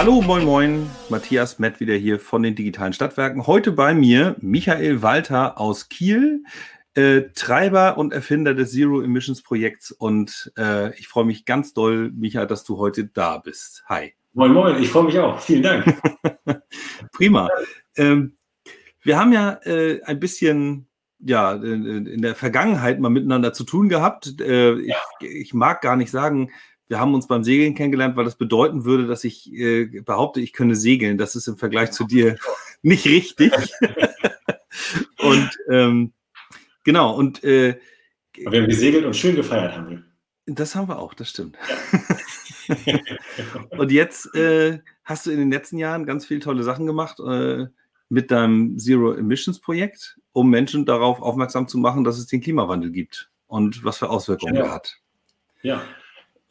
Hallo, moin, moin. Matthias Mett wieder hier von den digitalen Stadtwerken. Heute bei mir Michael Walter aus Kiel, äh, Treiber und Erfinder des Zero Emissions Projekts. Und äh, ich freue mich ganz doll, Michael, dass du heute da bist. Hi. Moin, moin. Ich freue mich auch. Vielen Dank. Prima. Ähm, wir haben ja äh, ein bisschen ja, in der Vergangenheit mal miteinander zu tun gehabt. Äh, ich, ich, mag gar nicht sagen, wir haben uns beim Segeln kennengelernt, weil das bedeuten würde, dass ich äh, behaupte, ich könne segeln. Das ist im Vergleich zu dir nicht richtig. und ähm, genau, und äh, wir haben gesegelt und schön gefeiert haben wir. Das haben wir auch, das stimmt. Ja. und jetzt äh, hast du in den letzten Jahren ganz viele tolle Sachen gemacht äh, mit deinem Zero Emissions Projekt, um Menschen darauf aufmerksam zu machen, dass es den Klimawandel gibt und was für Auswirkungen ja. er hat. Ja.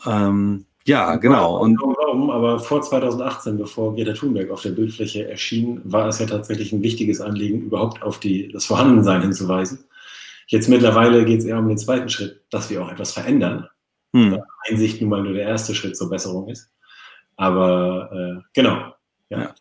Ähm, ja, genau. Und warum, aber vor 2018, bevor Greta Thunberg auf der Bildfläche erschien, war es ja tatsächlich ein wichtiges Anliegen, überhaupt auf die, das Vorhandensein hinzuweisen. Jetzt mittlerweile geht es eher um den zweiten Schritt, dass wir auch etwas verändern. Hm. Einsicht nun mal nur der erste Schritt zur Besserung ist. Aber äh, genau. Ja. ja.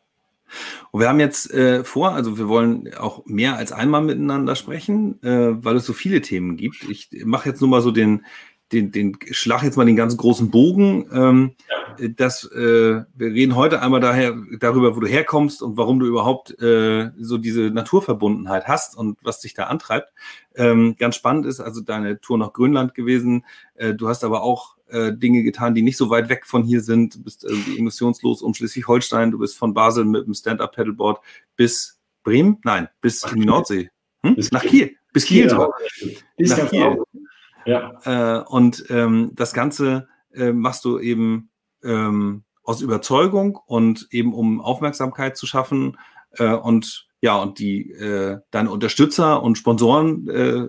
Und wir haben jetzt äh, vor, also wir wollen auch mehr als einmal miteinander sprechen, äh, weil es so viele Themen gibt. Ich mache jetzt nur mal so den, den, den Schlag jetzt mal den ganz großen Bogen. Ähm, ja. das, äh, wir reden heute einmal daher, darüber, wo du herkommst und warum du überhaupt äh, so diese Naturverbundenheit hast und was dich da antreibt. Ähm, ganz spannend ist also deine Tour nach Grönland gewesen. Äh, du hast aber auch äh, Dinge getan, die nicht so weit weg von hier sind. Du bist irgendwie emissionslos um Schleswig-Holstein. Du bist von Basel mit dem Stand-Up-Pedalboard bis Bremen? Nein, bis in die Nordsee. Hm? Bis nach Kiel. Bis Kiel, Kiel sogar. Nach Kiel. Ja. Äh, und ähm, das Ganze äh, machst du eben ähm, aus Überzeugung und eben um Aufmerksamkeit zu schaffen äh, und ja, und die äh, deine Unterstützer und Sponsoren äh,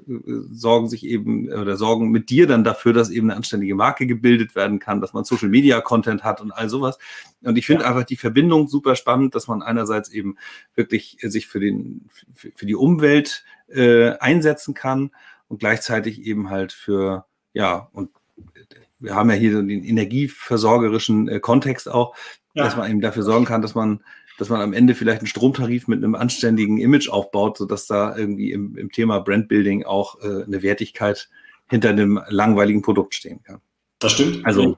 sorgen sich eben oder sorgen mit dir dann dafür, dass eben eine anständige Marke gebildet werden kann, dass man Social Media Content hat und all sowas. Und ich finde ja. einfach die Verbindung super spannend, dass man einerseits eben wirklich sich für den für, für die Umwelt äh, einsetzen kann und gleichzeitig eben halt für, ja, und wir haben ja hier den energieversorgerischen äh, Kontext auch, ja. dass man eben dafür sorgen kann, dass man, dass man am Ende vielleicht einen Stromtarif mit einem anständigen Image aufbaut, sodass da irgendwie im, im Thema Brandbuilding auch äh, eine Wertigkeit hinter einem langweiligen Produkt stehen kann. Das stimmt. Also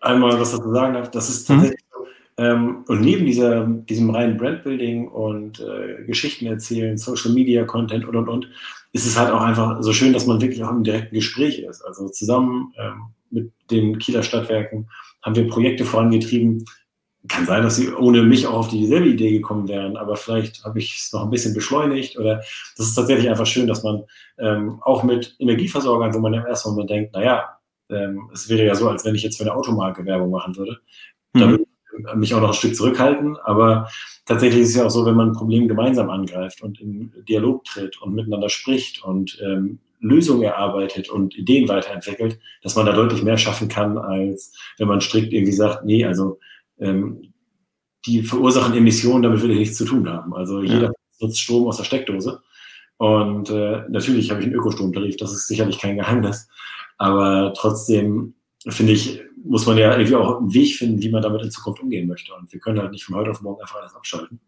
einmal was dazu sagen darf, das ist tatsächlich mhm. so. Ähm, und neben dieser, diesem reinen Brandbuilding und äh, Geschichten erzählen, Social Media Content und und und, ist es halt auch einfach so schön, dass man wirklich auch im direkten Gespräch ist. Also zusammen ähm, mit den Kieler Stadtwerken haben wir Projekte vorangetrieben. Kann sein, dass sie ohne mich auch auf dieselbe Idee gekommen wären, aber vielleicht habe ich es noch ein bisschen beschleunigt oder das ist tatsächlich einfach schön, dass man ähm, auch mit Energieversorgern, wo man im ersten Moment denkt, naja, ähm, es wäre ja so, als wenn ich jetzt für eine Automarke Werbung machen würde. Mhm. Da würde mich auch noch ein Stück zurückhalten. Aber tatsächlich ist es ja auch so, wenn man ein Problem gemeinsam angreift und in Dialog tritt und miteinander spricht und ähm, Lösungen erarbeitet und Ideen weiterentwickelt, dass man da deutlich mehr schaffen kann, als wenn man strikt irgendwie sagt, nee, also ähm, die verursachen Emissionen, damit will ich nichts zu tun haben. Also ja. jeder nutzt Strom aus der Steckdose. Und äh, natürlich habe ich einen Ökostromtarif, das ist sicherlich kein Geheimnis. Aber trotzdem finde ich, muss man ja irgendwie auch einen Weg finden, wie man damit in Zukunft umgehen möchte. Und wir können halt nicht von heute auf morgen einfach alles abschalten.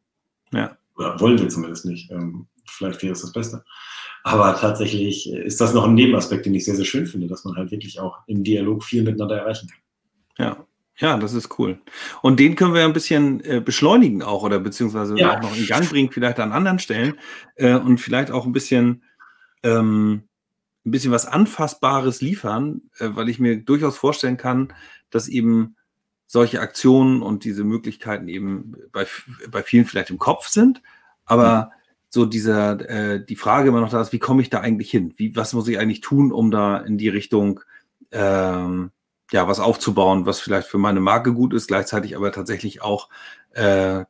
Ja. Oder wollen wir zumindest nicht. Ähm, vielleicht wäre es das Beste. Aber tatsächlich ist das noch ein Nebenaspekt, den ich sehr, sehr schön finde, dass man halt wirklich auch im Dialog viel miteinander erreichen kann. Ja. Ja, das ist cool. Und den können wir ein bisschen äh, beschleunigen auch oder beziehungsweise ja. auch noch in Gang bringen, vielleicht an anderen Stellen äh, und vielleicht auch ein bisschen ähm, ein bisschen was Anfassbares liefern, äh, weil ich mir durchaus vorstellen kann, dass eben solche Aktionen und diese Möglichkeiten eben bei, bei vielen vielleicht im Kopf sind, aber mhm. so dieser, äh, die Frage immer noch da ist, wie komme ich da eigentlich hin? Wie, was muss ich eigentlich tun, um da in die Richtung ähm, ja, was aufzubauen, was vielleicht für meine Marke gut ist, gleichzeitig aber tatsächlich auch äh,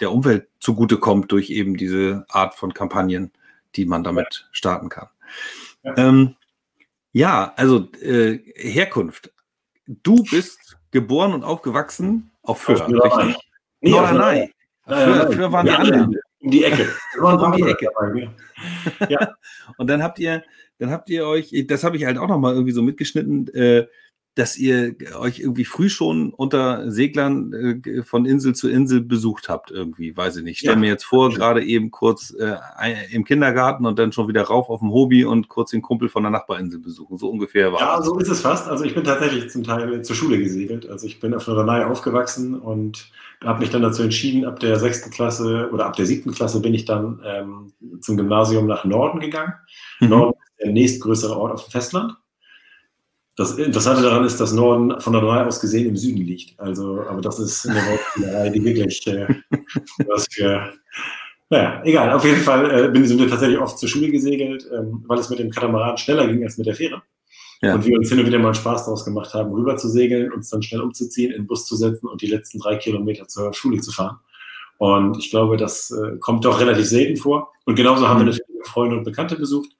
der Umwelt zugutekommt durch eben diese Art von Kampagnen, die man damit starten kann. Ja, ähm, ja also äh, Herkunft. Du bist geboren und aufgewachsen auf Föhr. Norderney. Nee, Norderney. Föhr, Föhr waren die anderen. Um die Ecke. um die Ecke. Ja. und dann habt ihr, dann habt ihr euch, das habe ich halt auch nochmal irgendwie so mitgeschnitten, äh, dass ihr euch irgendwie früh schon unter Seglern äh, von Insel zu Insel besucht habt, irgendwie, weiß ich nicht. Stell ja. mir jetzt vor, gerade eben kurz äh, im Kindergarten und dann schon wieder rauf auf dem Hobby und kurz den Kumpel von der Nachbarinsel besuchen. So ungefähr war Ja, so ist es fast. Also ich bin tatsächlich zum Teil zur Schule gesegelt. Also ich bin auf Norderney aufgewachsen und habe mich dann dazu entschieden, ab der sechsten Klasse oder ab der siebten Klasse bin ich dann ähm, zum Gymnasium nach Norden gegangen. Mhm. Norden ist der nächstgrößere Ort auf dem Festland. Das Interessante daran ist, dass Norden von der Norderney aus gesehen im Süden liegt. Also, aber das ist eine Wortspielerei, die wirklich äh, was für. Naja, egal. Auf jeden Fall äh, bin, sind wir tatsächlich oft zur Schule gesegelt, ähm, weil es mit dem Katamaran schneller ging als mit der Fähre. Ja. Und wir uns hin und wieder mal Spaß daraus gemacht haben, rüber zu segeln, uns dann schnell umzuziehen, in den Bus zu setzen und die letzten drei Kilometer zur Schule zu fahren. Und ich glaube, das äh, kommt doch relativ selten vor. Und genauso haben mhm. wir natürlich Freunde und Bekannte besucht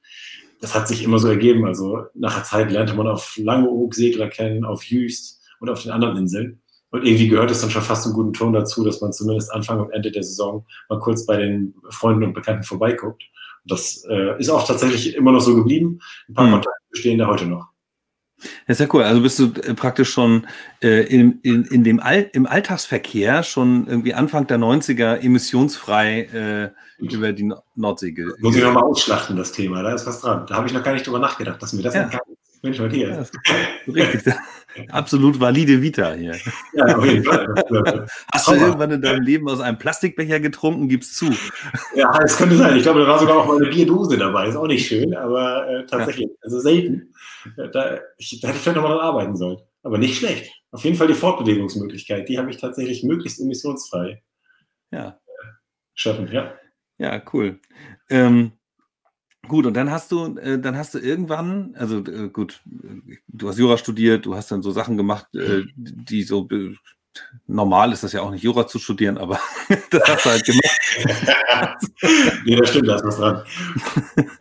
das hat sich immer so ergeben. Also nach der Zeit lernte man auf Langeoog Segler kennen, auf Jüst und auf den anderen Inseln. Und irgendwie gehört es dann schon fast einen guten Ton dazu, dass man zumindest Anfang und Ende der Saison mal kurz bei den Freunden und Bekannten vorbeiguckt. Und das äh, ist auch tatsächlich immer noch so geblieben. Ein paar mhm. Kontakte bestehen da heute noch. Das ist ja cool. Also bist du äh, praktisch schon äh, in, in, in dem All, im Alltagsverkehr schon irgendwie Anfang der 90er emissionsfrei äh, über die Nordsee ge Muss ich nochmal ausschlachten, das Thema. Da ist was dran. Da habe ich noch gar nicht drüber nachgedacht, dass mir das ja. entgangen ist. Mensch, heute hier. Ja, richtig. Absolut valide Vita hier. Ja, auf jeden Fall. Hast du irgendwann in deinem Leben aus einem Plastikbecher getrunken? Gib's zu. Ja, es könnte sein. Ich glaube, da war sogar auch mal eine Bierdose dabei. Ist auch nicht schön, aber äh, tatsächlich. Ja. Also selten. Da, ich, da hätte ich vielleicht nochmal dran arbeiten sollen. Aber nicht schlecht. Auf jeden Fall die Fortbewegungsmöglichkeit. Die habe ich tatsächlich möglichst emissionsfrei ja. schaffen. Ja. Ja, cool. Ähm, gut, und dann hast du, äh, dann hast du irgendwann, also äh, gut, du hast Jura studiert, du hast dann so Sachen gemacht, äh, die so normal ist das ja auch nicht, Jura zu studieren, aber das hast du halt gemacht. nee, das stimmt, da ist was dran.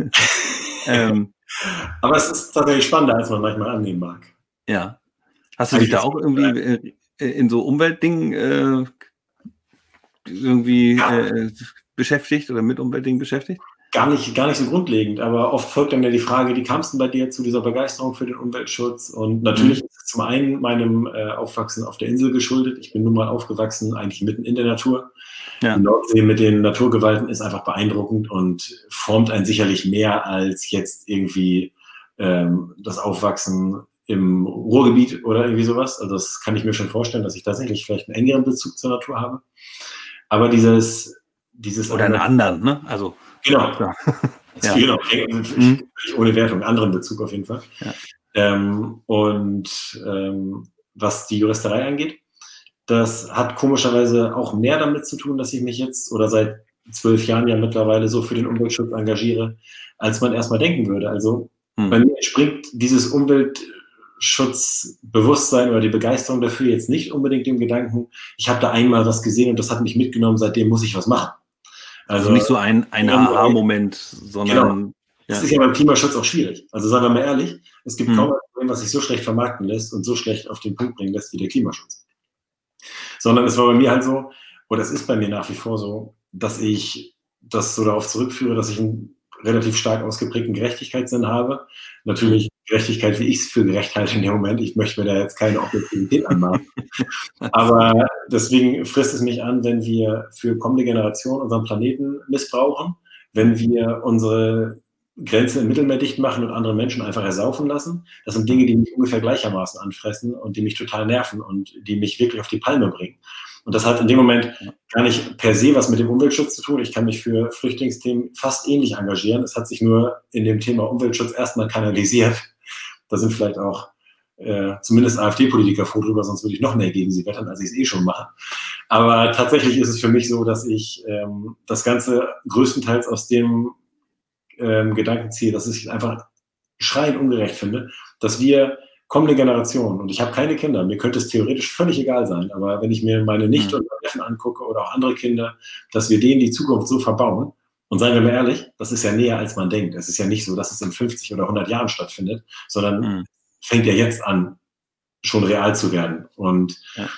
ähm, aber es ist tatsächlich spannender, als man manchmal annehmen mag. Ja. Hast du dich da auch irgendwie in so Umweltdingen irgendwie beschäftigt oder mit Umweltdingen beschäftigt? Gar nicht, gar nicht so grundlegend, aber oft folgt dann ja die Frage, wie kam es denn bei dir zu dieser Begeisterung für den Umweltschutz? Und natürlich mhm. ist es zum einen meinem äh, Aufwachsen auf der Insel geschuldet. Ich bin nun mal aufgewachsen, eigentlich mitten in der Natur. Ja. Die Nordsee mit den Naturgewalten ist einfach beeindruckend und formt einen sicherlich mehr als jetzt irgendwie ähm, das Aufwachsen im Ruhrgebiet oder irgendwie sowas. Also das kann ich mir schon vorstellen, dass ich tatsächlich vielleicht einen engeren Bezug zur Natur habe. Aber dieses dieses oder einen anderen, ne? Also genau, ja. genau, mhm. ohne Wertung, anderen Bezug auf jeden Fall. Ja. Ähm, und ähm, was die Juristerei angeht, das hat komischerweise auch mehr damit zu tun, dass ich mich jetzt oder seit zwölf Jahren ja mittlerweile so für den Umweltschutz engagiere, als man erstmal denken würde. Also mhm. bei mir entspringt dieses Umweltschutzbewusstsein oder die Begeisterung dafür jetzt nicht unbedingt dem Gedanken, ich habe da einmal was gesehen und das hat mich mitgenommen, seitdem muss ich was machen. Also, nicht so ein, ein Aha-Moment, sondern. Genau. Ja. Das ist ja beim Klimaschutz auch schwierig. Also sagen wir mal ehrlich, es gibt hm. kaum ein Problem, was sich so schlecht vermarkten lässt und so schlecht auf den Punkt bringen lässt wie der Klimaschutz. Sondern es war bei mir halt so, oder es ist bei mir nach wie vor so, dass ich das so darauf zurückführe, dass ich einen relativ stark ausgeprägten Gerechtigkeitssinn habe. Natürlich Gerechtigkeit, wie ich es für gerecht halte in dem Moment. Ich möchte mir da jetzt keine Objektivität anmachen. Aber deswegen frisst es mich an, wenn wir für kommende Generationen unseren Planeten missbrauchen, wenn wir unsere Grenzen im Mittelmeer dicht machen und andere Menschen einfach ersaufen lassen. Das sind Dinge, die mich ungefähr gleichermaßen anfressen und die mich total nerven und die mich wirklich auf die Palme bringen. Und das hat in dem Moment gar nicht per se was mit dem Umweltschutz zu tun. Ich kann mich für Flüchtlingsthemen fast ähnlich engagieren. Es hat sich nur in dem Thema Umweltschutz erstmal kanalisiert da sind vielleicht auch äh, zumindest AfD-Politiker froh drüber, sonst würde ich noch mehr gegen sie wettern, als ich es eh schon mache. Aber tatsächlich ist es für mich so, dass ich ähm, das Ganze größtenteils aus dem ähm, Gedanken ziehe, dass ich einfach schreiend ungerecht finde, dass wir kommende Generationen, und ich habe keine Kinder, mir könnte es theoretisch völlig egal sein, aber wenn ich mir meine Nichte mhm. und Neffen angucke oder auch andere Kinder, dass wir denen die Zukunft so verbauen, und seien wir mal ehrlich, das ist ja näher, als man denkt. Es ist ja nicht so, dass es in 50 oder 100 Jahren stattfindet, sondern mhm. fängt ja jetzt an, schon real zu werden. Und ja.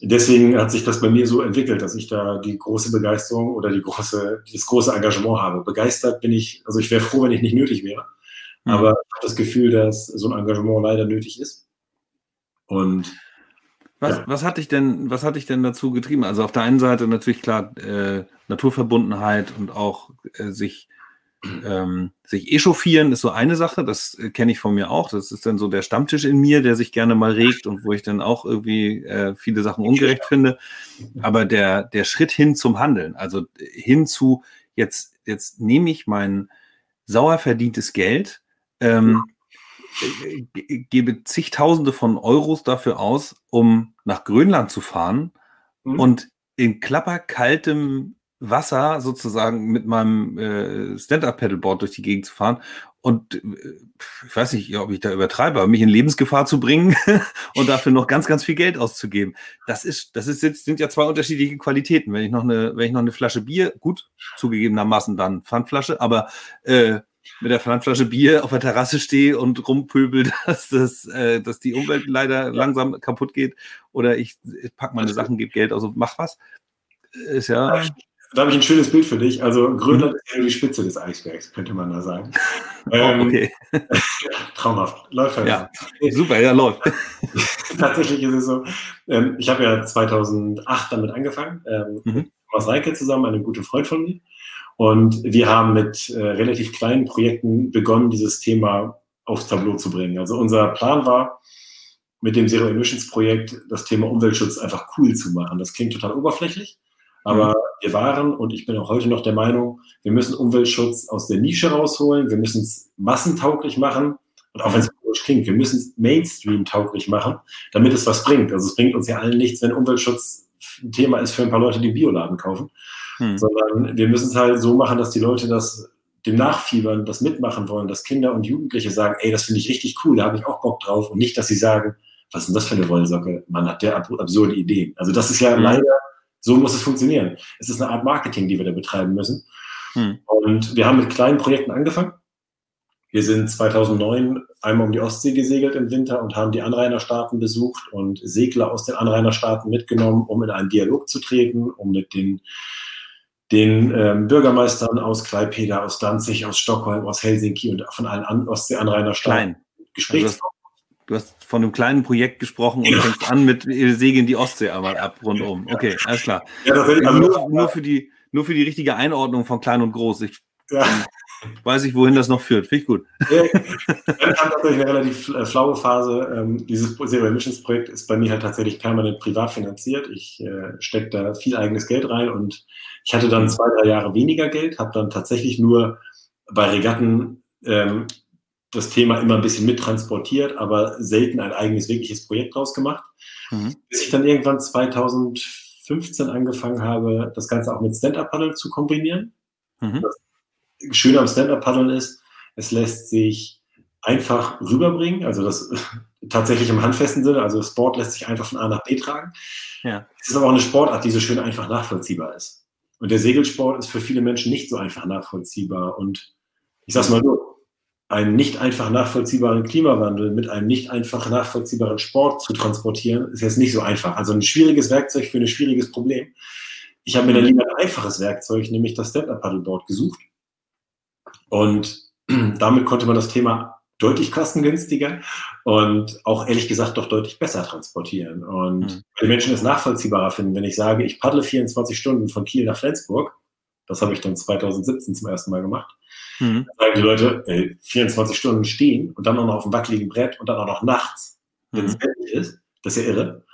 deswegen hat sich das bei mir so entwickelt, dass ich da die große Begeisterung oder die große, das große Engagement habe. Begeistert bin ich, also ich wäre froh, wenn ich nicht nötig wäre. Mhm. Aber ich habe das Gefühl, dass so ein Engagement leider nötig ist. Und was, ja. was hat dich denn, was hat dich denn dazu getrieben? Also auf der einen Seite natürlich klar äh, Naturverbundenheit und auch äh, sich ähm, sich echauffieren ist so eine Sache, das äh, kenne ich von mir auch. Das ist dann so der Stammtisch in mir, der sich gerne mal regt und wo ich dann auch irgendwie äh, viele Sachen ungerecht finde. Aber der, der Schritt hin zum Handeln, also hin zu jetzt, jetzt nehme ich mein sauer verdientes Geld, ähm, äh, gebe zigtausende von Euros dafür aus, um nach Grönland zu fahren mhm. und in klapperkaltem Wasser sozusagen mit meinem äh, Stand-Up-Pedalboard durch die Gegend zu fahren und äh, ich weiß nicht, ob ich da übertreibe, aber mich in Lebensgefahr zu bringen und dafür noch ganz, ganz viel Geld auszugeben. Das ist, das ist jetzt, sind ja zwei unterschiedliche Qualitäten. Wenn ich noch eine, wenn ich noch eine Flasche Bier, gut, zugegebenermaßen dann Pfandflasche, aber äh, mit der Pfandflasche Bier auf der Terrasse stehe und rumpöbel, dass, das, äh, dass die Umwelt leider langsam kaputt geht oder ich, ich pack meine Sachen, gebe Geld aus und mach was. Ist ja da habe ich ein schönes Bild für dich. Also Grönland mhm. ist ja die Spitze des Eisbergs, könnte man da sagen. Oh, ähm, okay. traumhaft. Läuft halt. Ja, super, ja, läuft. Tatsächlich ist es so, ähm, ich habe ja 2008 damit angefangen, ähm, mhm. mit Thomas Reike zusammen, einem guten Freund von mir. Und wir haben mit äh, relativ kleinen Projekten begonnen, dieses Thema aufs Tableau zu bringen. Also unser Plan war, mit dem Zero Emissions Projekt das Thema Umweltschutz einfach cool zu machen. Das klingt total oberflächlich, aber mhm. wir waren und ich bin auch heute noch der Meinung, wir müssen Umweltschutz aus der Nische rausholen, wir müssen es massentauglich machen und auch wenn es komisch klingt, wir müssen es Mainstream-tauglich machen, damit es was bringt. Also es bringt uns ja allen nichts, wenn Umweltschutz ein Thema ist für ein paar Leute, die Bioladen kaufen, mhm. sondern wir müssen es halt so machen, dass die Leute das dem nachfiebern, das mitmachen wollen, dass Kinder und Jugendliche sagen, ey, das finde ich richtig cool, da habe ich auch Bock drauf und nicht, dass sie sagen, was ist denn das für eine Wollsocke? Man hat der absurde Ideen. Also das ist ja mhm. leider so muss es funktionieren. Es ist eine Art Marketing, die wir da betreiben müssen. Hm. Und wir haben mit kleinen Projekten angefangen. Wir sind 2009 einmal um die Ostsee gesegelt im Winter und haben die Anrainerstaaten besucht und Segler aus den Anrainerstaaten mitgenommen, um in einen Dialog zu treten, um mit den, den ähm, Bürgermeistern aus Klaipeda, aus Danzig, aus Stockholm, aus Helsinki und von allen An Ostsee-Anrainerstaaten Gespräche also Du hast von einem kleinen Projekt gesprochen und fängst an mit Segeln die Ostsee einmal ab rundum. Okay, alles klar. Ja, also nur, nur, für die, nur für die richtige Einordnung von klein und groß. Ich ja. weiß ich, wohin das noch führt. Finde ich gut. Ja, ich habe tatsächlich eine relativ äh, flaue Phase. Ähm, dieses Zero Emissions Projekt ist bei mir halt tatsächlich permanent privat finanziert. Ich äh, stecke da viel eigenes Geld rein und ich hatte dann zwei, drei Jahre weniger Geld, habe dann tatsächlich nur bei Regatten ähm, das Thema immer ein bisschen mittransportiert, aber selten ein eigenes wirkliches Projekt draus gemacht. Mhm. Bis ich dann irgendwann 2015 angefangen habe, das Ganze auch mit Stand-Up-Paddle zu kombinieren. Mhm. Das Schöne am Stand-Up-Paddeln ist, es lässt sich einfach rüberbringen, also das tatsächlich im handfesten Sinne, also Sport lässt sich einfach von A nach B tragen. Ja. Es ist aber auch eine Sportart, die so schön einfach nachvollziehbar ist. Und der Segelsport ist für viele Menschen nicht so einfach nachvollziehbar. Und ich sag's mal so, einen nicht einfach nachvollziehbaren Klimawandel mit einem nicht einfach nachvollziehbaren Sport zu transportieren, ist jetzt nicht so einfach. Also ein schwieriges Werkzeug für ein schwieriges Problem. Ich habe mir dann lieber ein einfaches Werkzeug, nämlich das Stand-Up-Paddleboard gesucht. Und damit konnte man das Thema deutlich kostengünstiger und auch ehrlich gesagt doch deutlich besser transportieren. Und mhm. die Menschen es nachvollziehbarer finden, wenn ich sage, ich paddle 24 Stunden von Kiel nach Flensburg. Das habe ich dann 2017 zum ersten Mal gemacht Mhm. sagen die Leute, ey, 24 Stunden stehen und dann auch noch auf dem wackeligen Brett und dann auch noch nachts, wenn mhm. es fertig ist. Das ist ja irre.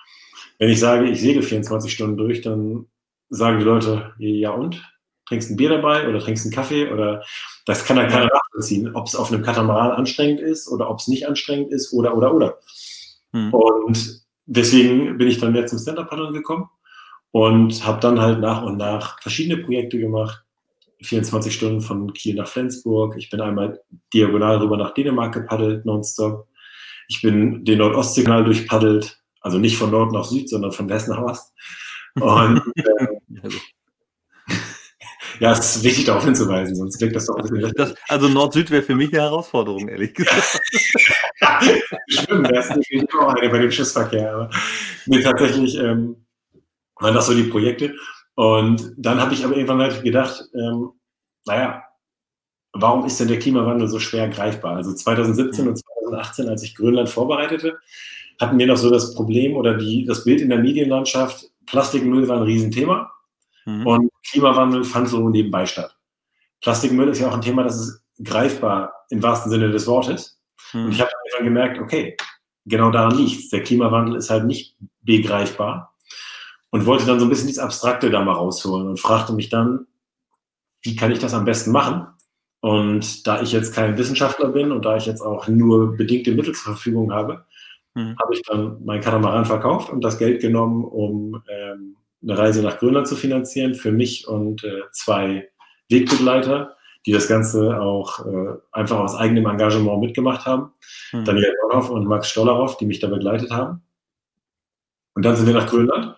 Wenn ich sage, ich segel 24 Stunden durch, dann sagen die Leute, ja und? Trinkst ein Bier dabei oder trinkst einen Kaffee oder das kann dann keiner nachvollziehen, ob es auf einem Katamaran anstrengend ist oder ob es nicht anstrengend ist oder oder oder. Mhm. Und deswegen bin ich dann mehr zum Stand-Up-Paddeln gekommen und habe dann halt nach und nach verschiedene Projekte gemacht, 24 Stunden von Kiel nach Flensburg. Ich bin einmal diagonal rüber nach Dänemark gepaddelt, nonstop. Ich bin den Nordostseekanal durchpaddelt, also nicht von Nord nach Süd, sondern von West nach Ost. Und äh, ja, es ist wichtig darauf hinzuweisen, sonst wirkt das doch ein bisschen das, Also Nord-Süd wäre für mich eine Herausforderung, ehrlich gesagt. Schwimmen wäre es nicht auch eine bei dem Schiffsverkehr. Aber nee, tatsächlich ähm, waren das so die Projekte. Und dann habe ich aber irgendwann halt gedacht, ähm, naja, warum ist denn der Klimawandel so schwer greifbar? Also 2017 und 2018, als ich Grönland vorbereitete, hatten wir noch so das Problem oder die, das Bild in der Medienlandschaft, Plastikmüll war ein Riesenthema mhm. und Klimawandel fand so nebenbei statt. Plastikmüll ist ja auch ein Thema, das ist greifbar im wahrsten Sinne des Wortes. Mhm. Und ich habe dann gemerkt, okay, genau daran liegt es. Der Klimawandel ist halt nicht begreifbar und wollte dann so ein bisschen dieses Abstrakte da mal rausholen und fragte mich dann, wie kann ich das am besten machen? Und da ich jetzt kein Wissenschaftler bin und da ich jetzt auch nur bedingte Mittel zur Verfügung habe, mhm. habe ich dann mein Katamaran verkauft und das Geld genommen, um ähm, eine Reise nach Grönland zu finanzieren für mich und äh, zwei Wegbegleiter, die das Ganze auch äh, einfach aus eigenem Engagement mitgemacht haben. Mhm. Daniel Dornhoff und Max Stolleroff, die mich da begleitet haben. Und dann sind wir nach Grönland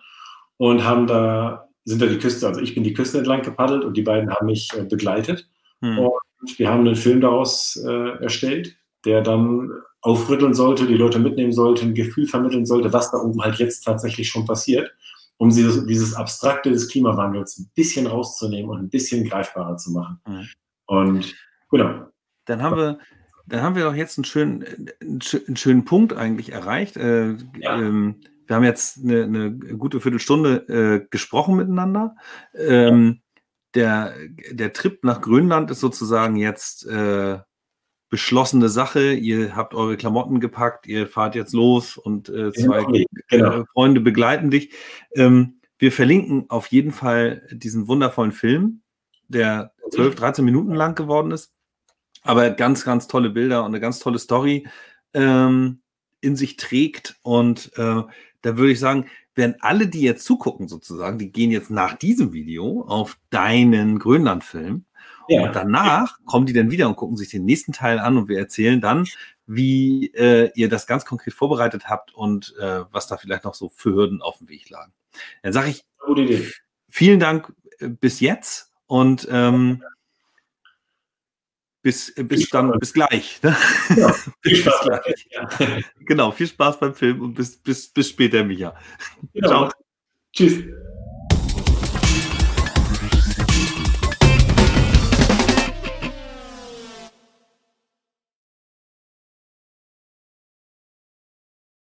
und haben da, sind da die Küste, also ich bin die Küste entlang gepaddelt und die beiden haben mich äh, begleitet. Mhm. Und wir haben einen Film daraus äh, erstellt, der dann aufrütteln sollte, die Leute mitnehmen sollte, ein Gefühl vermitteln sollte, was da oben halt jetzt tatsächlich schon passiert, um dieses, dieses Abstrakte des Klimawandels ein bisschen rauszunehmen und ein bisschen greifbarer zu machen. Mhm. Und genau. Dann haben wir, dann haben wir doch jetzt einen schönen, einen schönen Punkt eigentlich erreicht. Äh, ja. ähm, wir haben jetzt eine, eine gute Viertelstunde äh, gesprochen miteinander. Ähm, der, der Trip nach Grönland ist sozusagen jetzt äh, beschlossene Sache. Ihr habt eure Klamotten gepackt, ihr fahrt jetzt los und äh, zwei genau. äh, Freunde begleiten dich. Ähm, wir verlinken auf jeden Fall diesen wundervollen Film, der 12, 13 Minuten lang geworden ist. Aber ganz, ganz tolle Bilder und eine ganz tolle Story ähm, in sich trägt. Und äh, da würde ich sagen, werden alle, die jetzt zugucken, sozusagen, die gehen jetzt nach diesem Video auf deinen Grönland-Film. Ja. Und danach kommen die dann wieder und gucken sich den nächsten Teil an und wir erzählen dann, wie äh, ihr das ganz konkret vorbereitet habt und äh, was da vielleicht noch so für Hürden auf dem Weg lagen. Dann sage ich vielen Dank äh, bis jetzt und ähm, bis, bis dann, bis gleich. Ne? Ja, viel Spaß. gleich. Ja. Genau, viel Spaß beim Film und bis, bis, bis später, Micha. Genau. Ciao. Tschüss.